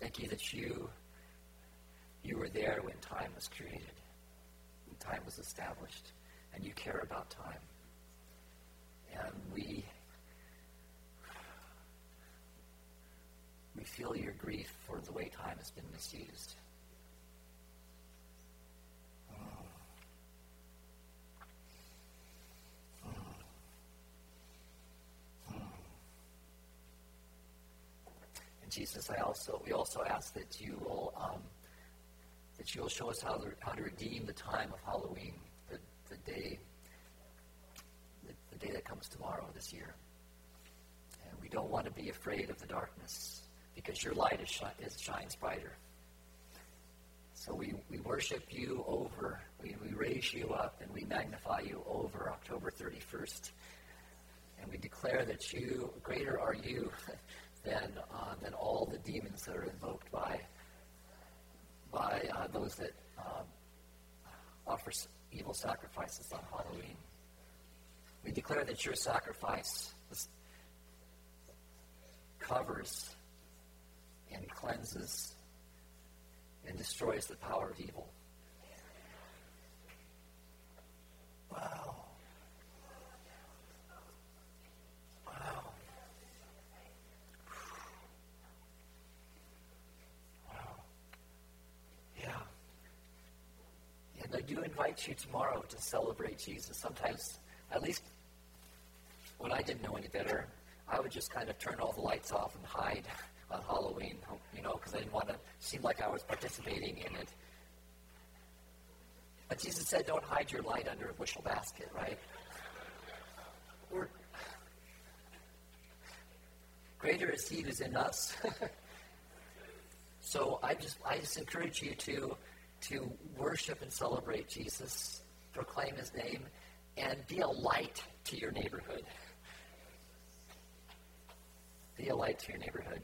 Thank you that you you were there when time was created, when time was established, and you care about time. And we we feel your grief for the way time has been misused. And Jesus, I also we also ask that you will um, that you will show us how to how to redeem the time of Halloween, the, the day the, the day that comes tomorrow this year. And we don't want to be afraid of the darkness because your light is, is shines brighter. So we, we worship you over, we, we raise you up, and we magnify you over October 31st. And we declare that you, greater are you than, uh, than all the demons that are invoked by, by uh, those that um, offer evil sacrifices on Halloween. We declare that your sacrifice covers and cleanses and destroys the power of evil. Wow. Wow. Wow. Yeah. And I do invite you tomorrow to celebrate Jesus. Sometimes, at least when I didn't know any better, I would just kind of turn all the lights off and hide on Halloween, you know, because I didn't want to seem like I was participating in it. But Jesus said, don't hide your light under a bushel basket, right? We're, greater is he who's in us. so I just I just encourage you to to worship and celebrate Jesus, proclaim his name, and be a light to your neighborhood. Be a light to your neighborhood.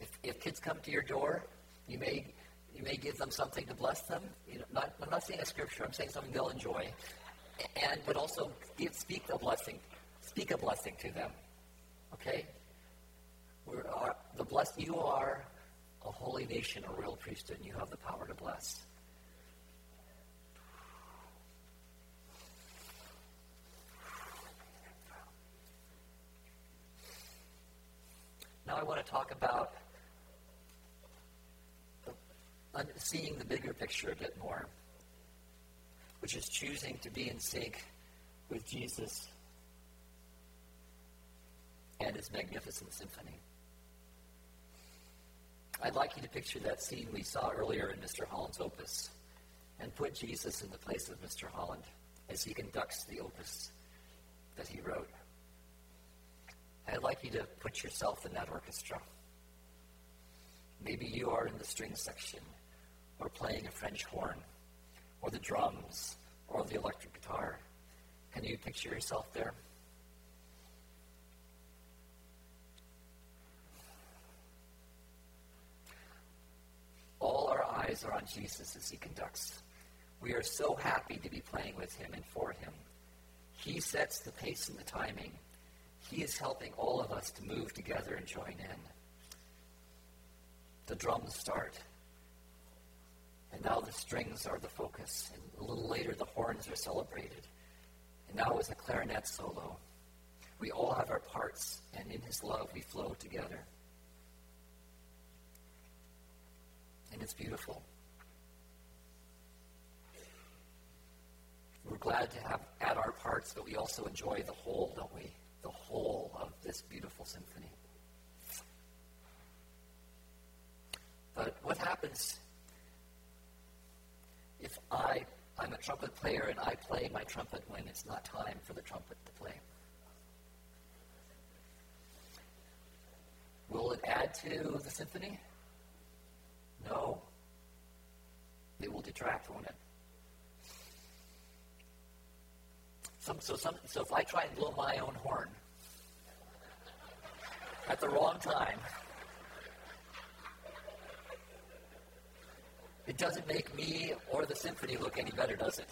If, if kids come to your door, you may you may give them something to bless them. You know, not, I'm not saying a scripture. I'm saying something they'll enjoy, and but also give, speak a blessing. Speak a blessing to them. Okay. We're, the blessed you are a holy nation, a royal priesthood, and you have the power to bless. Now I want to talk about seeing the bigger picture a bit more, which is choosing to be in sync with Jesus and his magnificent symphony. I'd like you to picture that scene we saw earlier in Mr. Holland's opus and put Jesus in the place of Mr. Holland as he conducts the opus that he wrote. I'd like you to put yourself in that orchestra. Maybe you are in the string section or playing a French horn or the drums or the electric guitar. Can you picture yourself there? All our eyes are on Jesus as he conducts. We are so happy to be playing with him and for him. He sets the pace and the timing. He is helping all of us to move together and join in. The drums start. And now the strings are the focus. And a little later, the horns are celebrated. And now is a clarinet solo. We all have our parts, and in His love we flow together. And it's beautiful. We're glad to have add our parts, but we also enjoy the whole, don't we? The whole of this beautiful symphony. But what happens if I, I'm a trumpet player and I play my trumpet when it's not time for the trumpet to play? Will it add to the symphony? No. It will detract, won't it? Some, so, some, so if I try and blow my own horn at the wrong time, it doesn't make me or the symphony look any better, does it?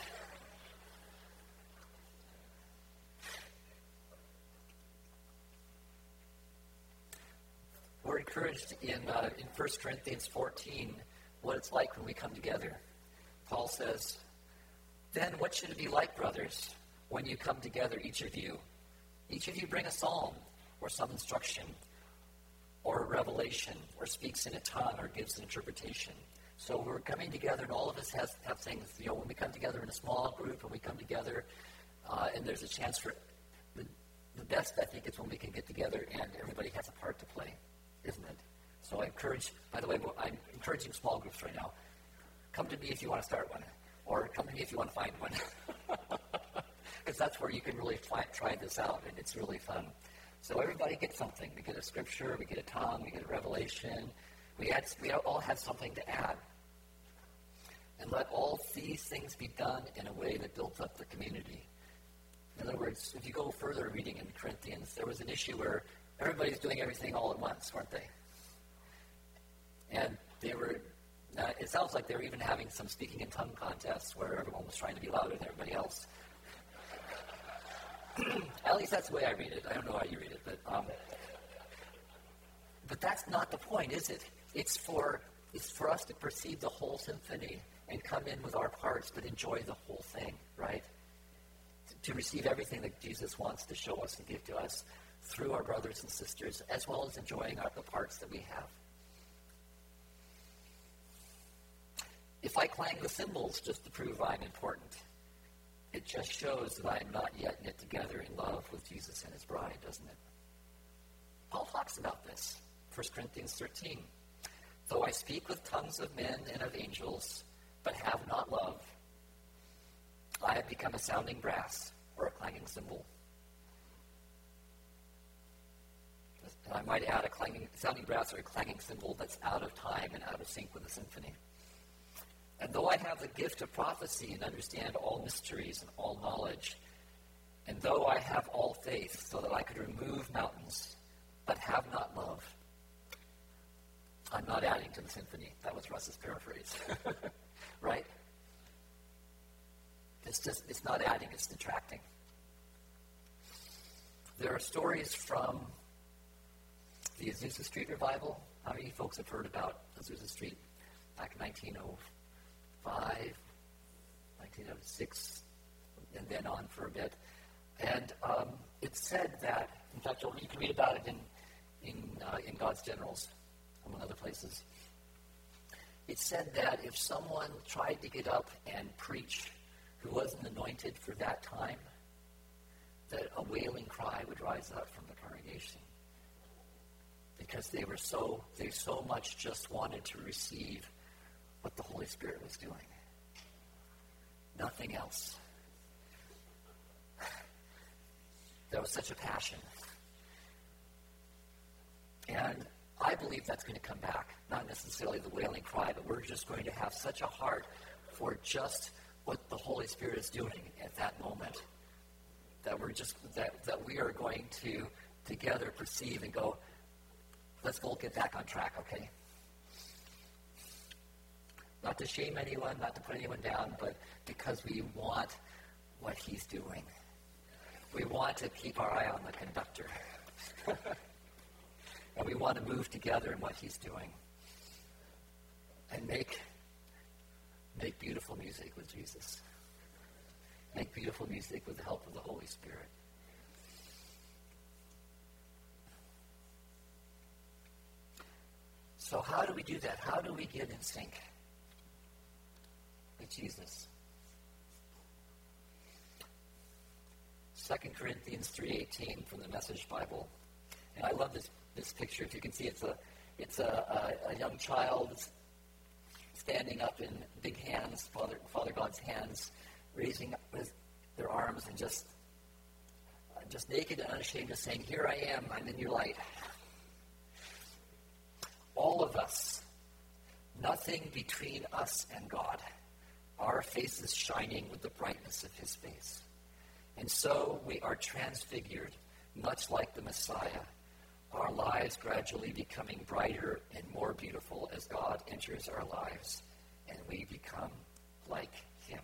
We're encouraged in, uh, in 1 Corinthians 14 what it's like when we come together. Paul says, Then what should it be like, brothers, when you come together, each of you? Each of you bring a psalm or some instruction or a revelation or speaks in a tongue or gives an interpretation. So we're coming together, and all of us has, have things. You know, when we come together in a small group, and we come together, uh, and there's a chance for the, the best. I think is when we can get together and everybody has a part to play, isn't it? So I encourage. By the way, I'm encouraging small groups right now. Come to me if you want to start one, or come to me if you want to find one, because that's where you can really try, try this out, and it's really fun. So everybody gets something. We get a scripture, we get a tongue, we get a revelation. We, had, we all have something to add. And let all these things be done in a way that builds up the community. In other words, if you go further reading in Corinthians, there was an issue where everybody's doing everything all at once, weren't they? And they were, it sounds like they were even having some speaking in tongue contests where everyone was trying to be louder than everybody else. At least that's the way I read it. I don't know how you read it, but um, but that's not the point, is it? It's for, it's for us to perceive the whole symphony and come in with our parts, but enjoy the whole thing, right? To, receive everything that Jesus wants to show us and give to us through our brothers and sisters, as well as enjoying our, the parts that we have. If I clang the cymbals just to prove I'm important, it just shows that I am not yet knit together in love with Jesus and his bride, doesn't it? Paul talks about this. 1 Corinthians 13. Though I speak with tongues of men and of angels, but have not love, I have become a sounding brass or a clanging cymbal. And I might add a clanging, sounding brass or a clanging cymbal that's out of time and out of sync with the symphony. And though I have the gift of prophecy and understand all mysteries and all knowledge, and though I have all faith so that I could remove mountains, but have not love, I'm not adding to the symphony. That was Russ's paraphrase. right? It's just, it's not adding, it's detracting. There are stories from the Azusa Street revival. How many folks have heard about Azusa Street back in 1905? 1906, and then on for a bit. And um, it said that, in fact, you can read about it in, in, uh, in God's Generals, among other places. It said that if someone tried to get up and preach who wasn't anointed for that time, that a wailing cry would rise up from the congregation because they were so they so much just wanted to receive what the Holy Spirit was doing. Nothing else. There was such a passion. And I believe that's going to come back. Not necessarily the wailing cry, but we're just going to have such a heart for just what the Holy Spirit is doing at that moment. That we're just that, that we are going to together perceive and go, let's go get back on track, okay? Not to shame anyone, not to put anyone down, but because we want what he's doing. We want to keep our eye on the conductor. and we want to move together in what he's doing. And make make beautiful music with Jesus. Make beautiful music with the help of the Holy Spirit. So, how do we do that? How do we get in sync with Jesus? 2 Corinthians 3.18 from the Message Bible. And I love this, this picture. If you can see, it's a, it's a, a, a young child standing up in big hands, Father, Father God's hands, raising his, their arms and just, just naked and unashamed, just saying, Here I am, I'm in your light. All of us, nothing between us and God, our faces shining with the brightness of his face. And so we are transfigured, much like the Messiah, our lives gradually becoming brighter and more beautiful as God enters our lives and we become like him.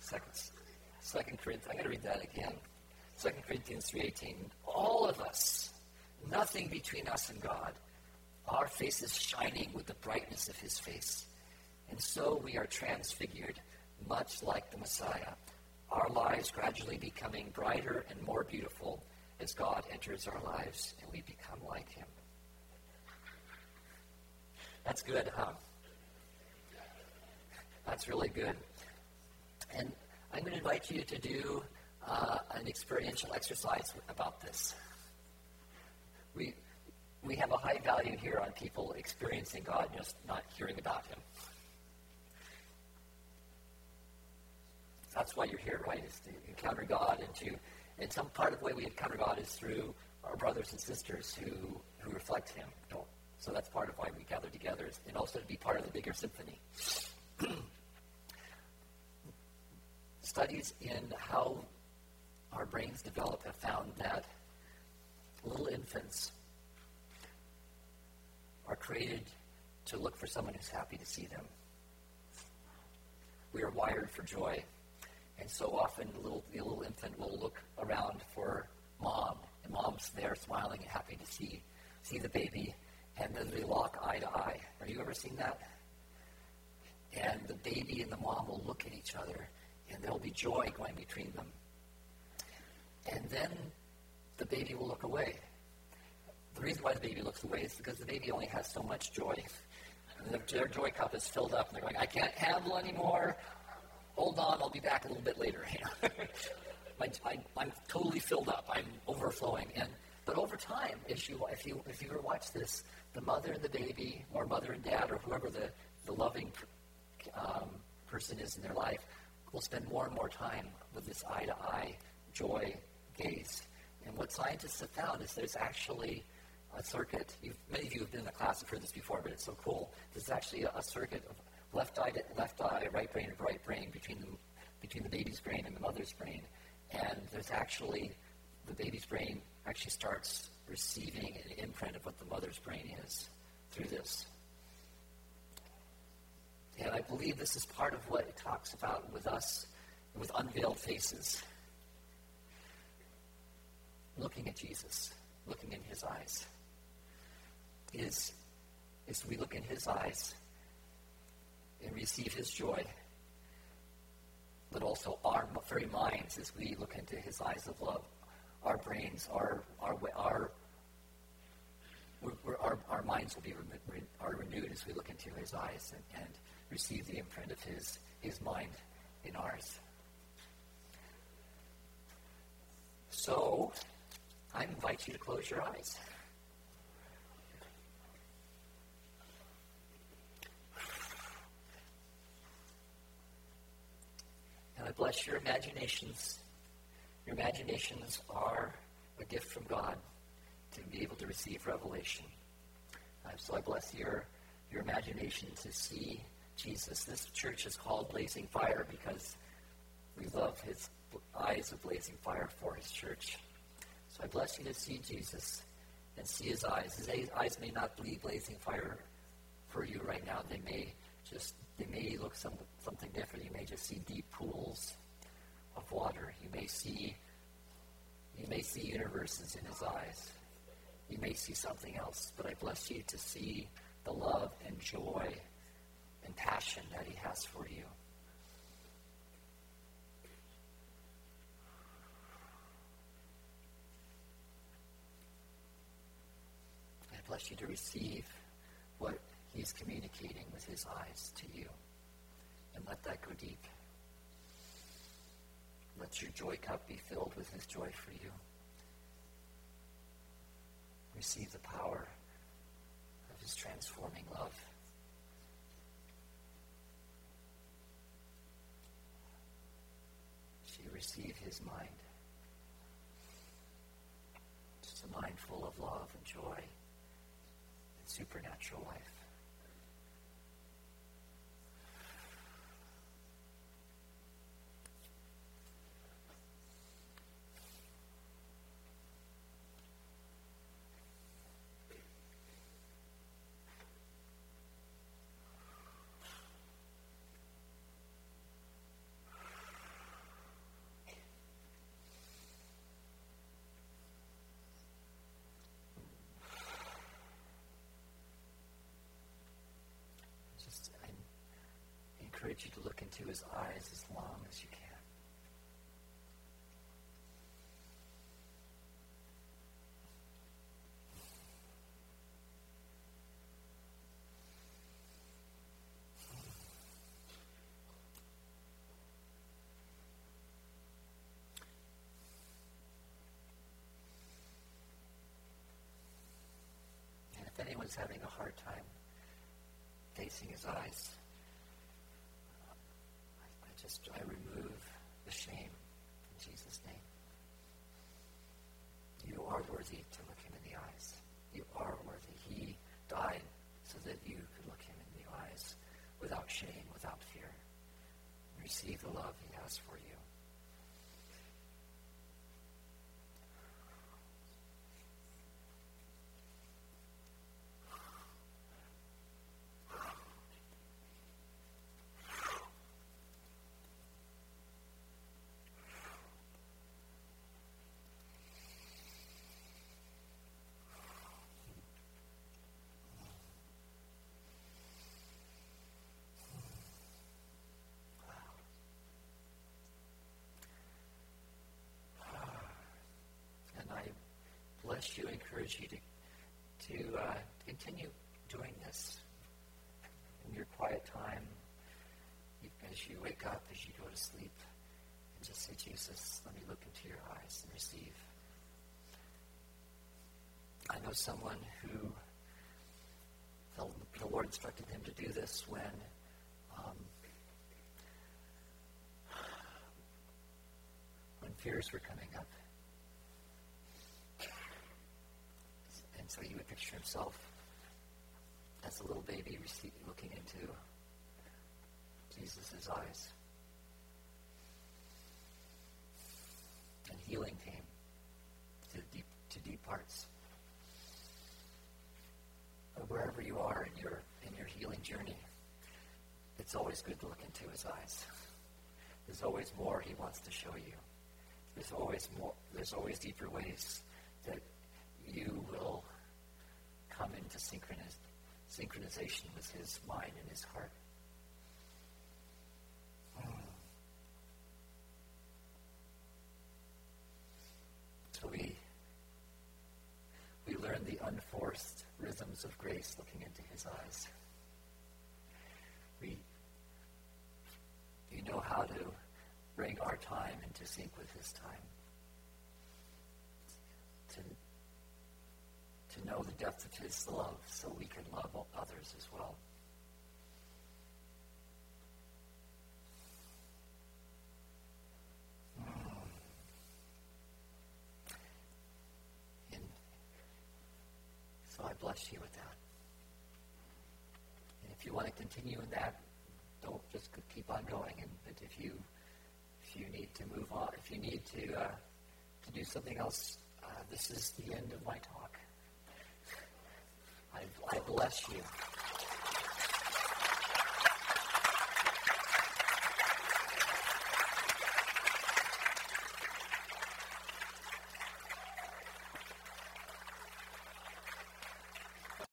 Second, Second Corinthians, I'm going to read that again. Second Corinthians 3.18. All of us, nothing between us and God, our faces shining with the brightness of his face. And so we are transfigured much like the Messiah, our lives gradually becoming brighter and more beautiful as God enters our lives and we become like Him. That's good, huh? That's really good. And I'm going to invite you to do uh, an experiential exercise about this. We, we have a high value here on people experiencing God, just not hearing about Him. That's why you're here, right? Is to encounter God and to, and some part of the way we encounter God is through our brothers and sisters who, who reflect Him. So that's part of why we gather together, and also to be part of the bigger symphony. Studies in how our brains develop have found that little infants are created to look for someone who's happy to see them. We are wired for joy. And so often the little, the little infant will look around for mom and mom's there smiling and happy to see see the baby, and then they lock eye to eye. Have you ever seen that? And the baby and the mom will look at each other, and there'll be joy going between them. And then the baby will look away. The reason why the baby looks away is because the baby only has so much joy. And their joy cup is filled up, and they're going, I can't handle anymore. Hold on, I'll be back a little bit later. my, I, am totally filled up. I'm overflowing. And but over time, if you if you if you ever watch this, the mother and the baby, or mother and dad, or whoever the the loving um, person is in their life, will spend more and more time with this eye to eye joy gaze. And what scientists have found is there's actually a circuit. You've, many of you have been in a class and heard this before, but it's so cool. There's actually a, a circuit of left eye to left eye, right brain to right brain between the between the baby's brain and the mother's brain. And there's actually the baby's brain actually starts receiving an imprint of what the mother's brain is through this. And I believe this is part of what it talks about with us, with unveiled faces. Looking at Jesus, looking in his eyes. Is, is we look in his eyes and receive his joy, but also our very minds as we look into his eyes of love, our brains, our, our, our our, our minds will be re- are renewed as we look into his eyes and, and receive the imprint of his, his mind in ours. So, I invite you to close your eyes. I bless your imaginations. Your imaginations are a gift from God to be able to receive revelation. Uh, so I bless your, your imagination to see Jesus. This church is called Blazing Fire because we love his eyes of blazing fire for his church. So I bless you to see Jesus and see his eyes. His eyes may not be blazing fire for you right now. They may just they may look some, something different. You may just see deep pools of water. You may see you may see universes in his eyes. You may see something else, but I bless you to see the love and joy and passion that He has for you. I bless you to receive He's communicating with His eyes to you. And let that go deep. Let your joy cup be filled with His joy for you. Receive the power of His transforming love. She receive his mind. Just a mind full of love and joy and supernatural life. Encourage you to look into his eyes as long as you can. And if anyone's having a hard time facing his eyes, I remove the shame in Jesus' name. You are worthy to look him in the eyes. You are worthy. He died so that you could look him in the eyes without shame, without fear. Receive the love he has for you. Bless you, encourage you to, to uh, continue doing this in your quiet time, as you wake up, as you go to sleep, and just say, Jesus, let me look into your eyes and receive. I know someone who the, the Lord instructed him to do this when um, when fears were coming up. And so he would picture himself as a little baby looking into Jesus' eyes. And healing came to deep, to deep parts. But wherever you are in your, in your healing journey, it's always good to look into his eyes. There's always more he wants to show you. There's always more, there's always deeper ways that you will come into synchroniz- synchronization with his mind and his heart. So we we learn the unforced rhythms of grace looking into his eyes. We we know how to bring our time into sync with his time. To to know the depth of his love so we can love others as well. So I bless you with that. And if you want to continue in that, don't just keep on going. And but if you if you need to move on, if you need to uh, to do something else, uh, this is the end of my talk. I, I bless you.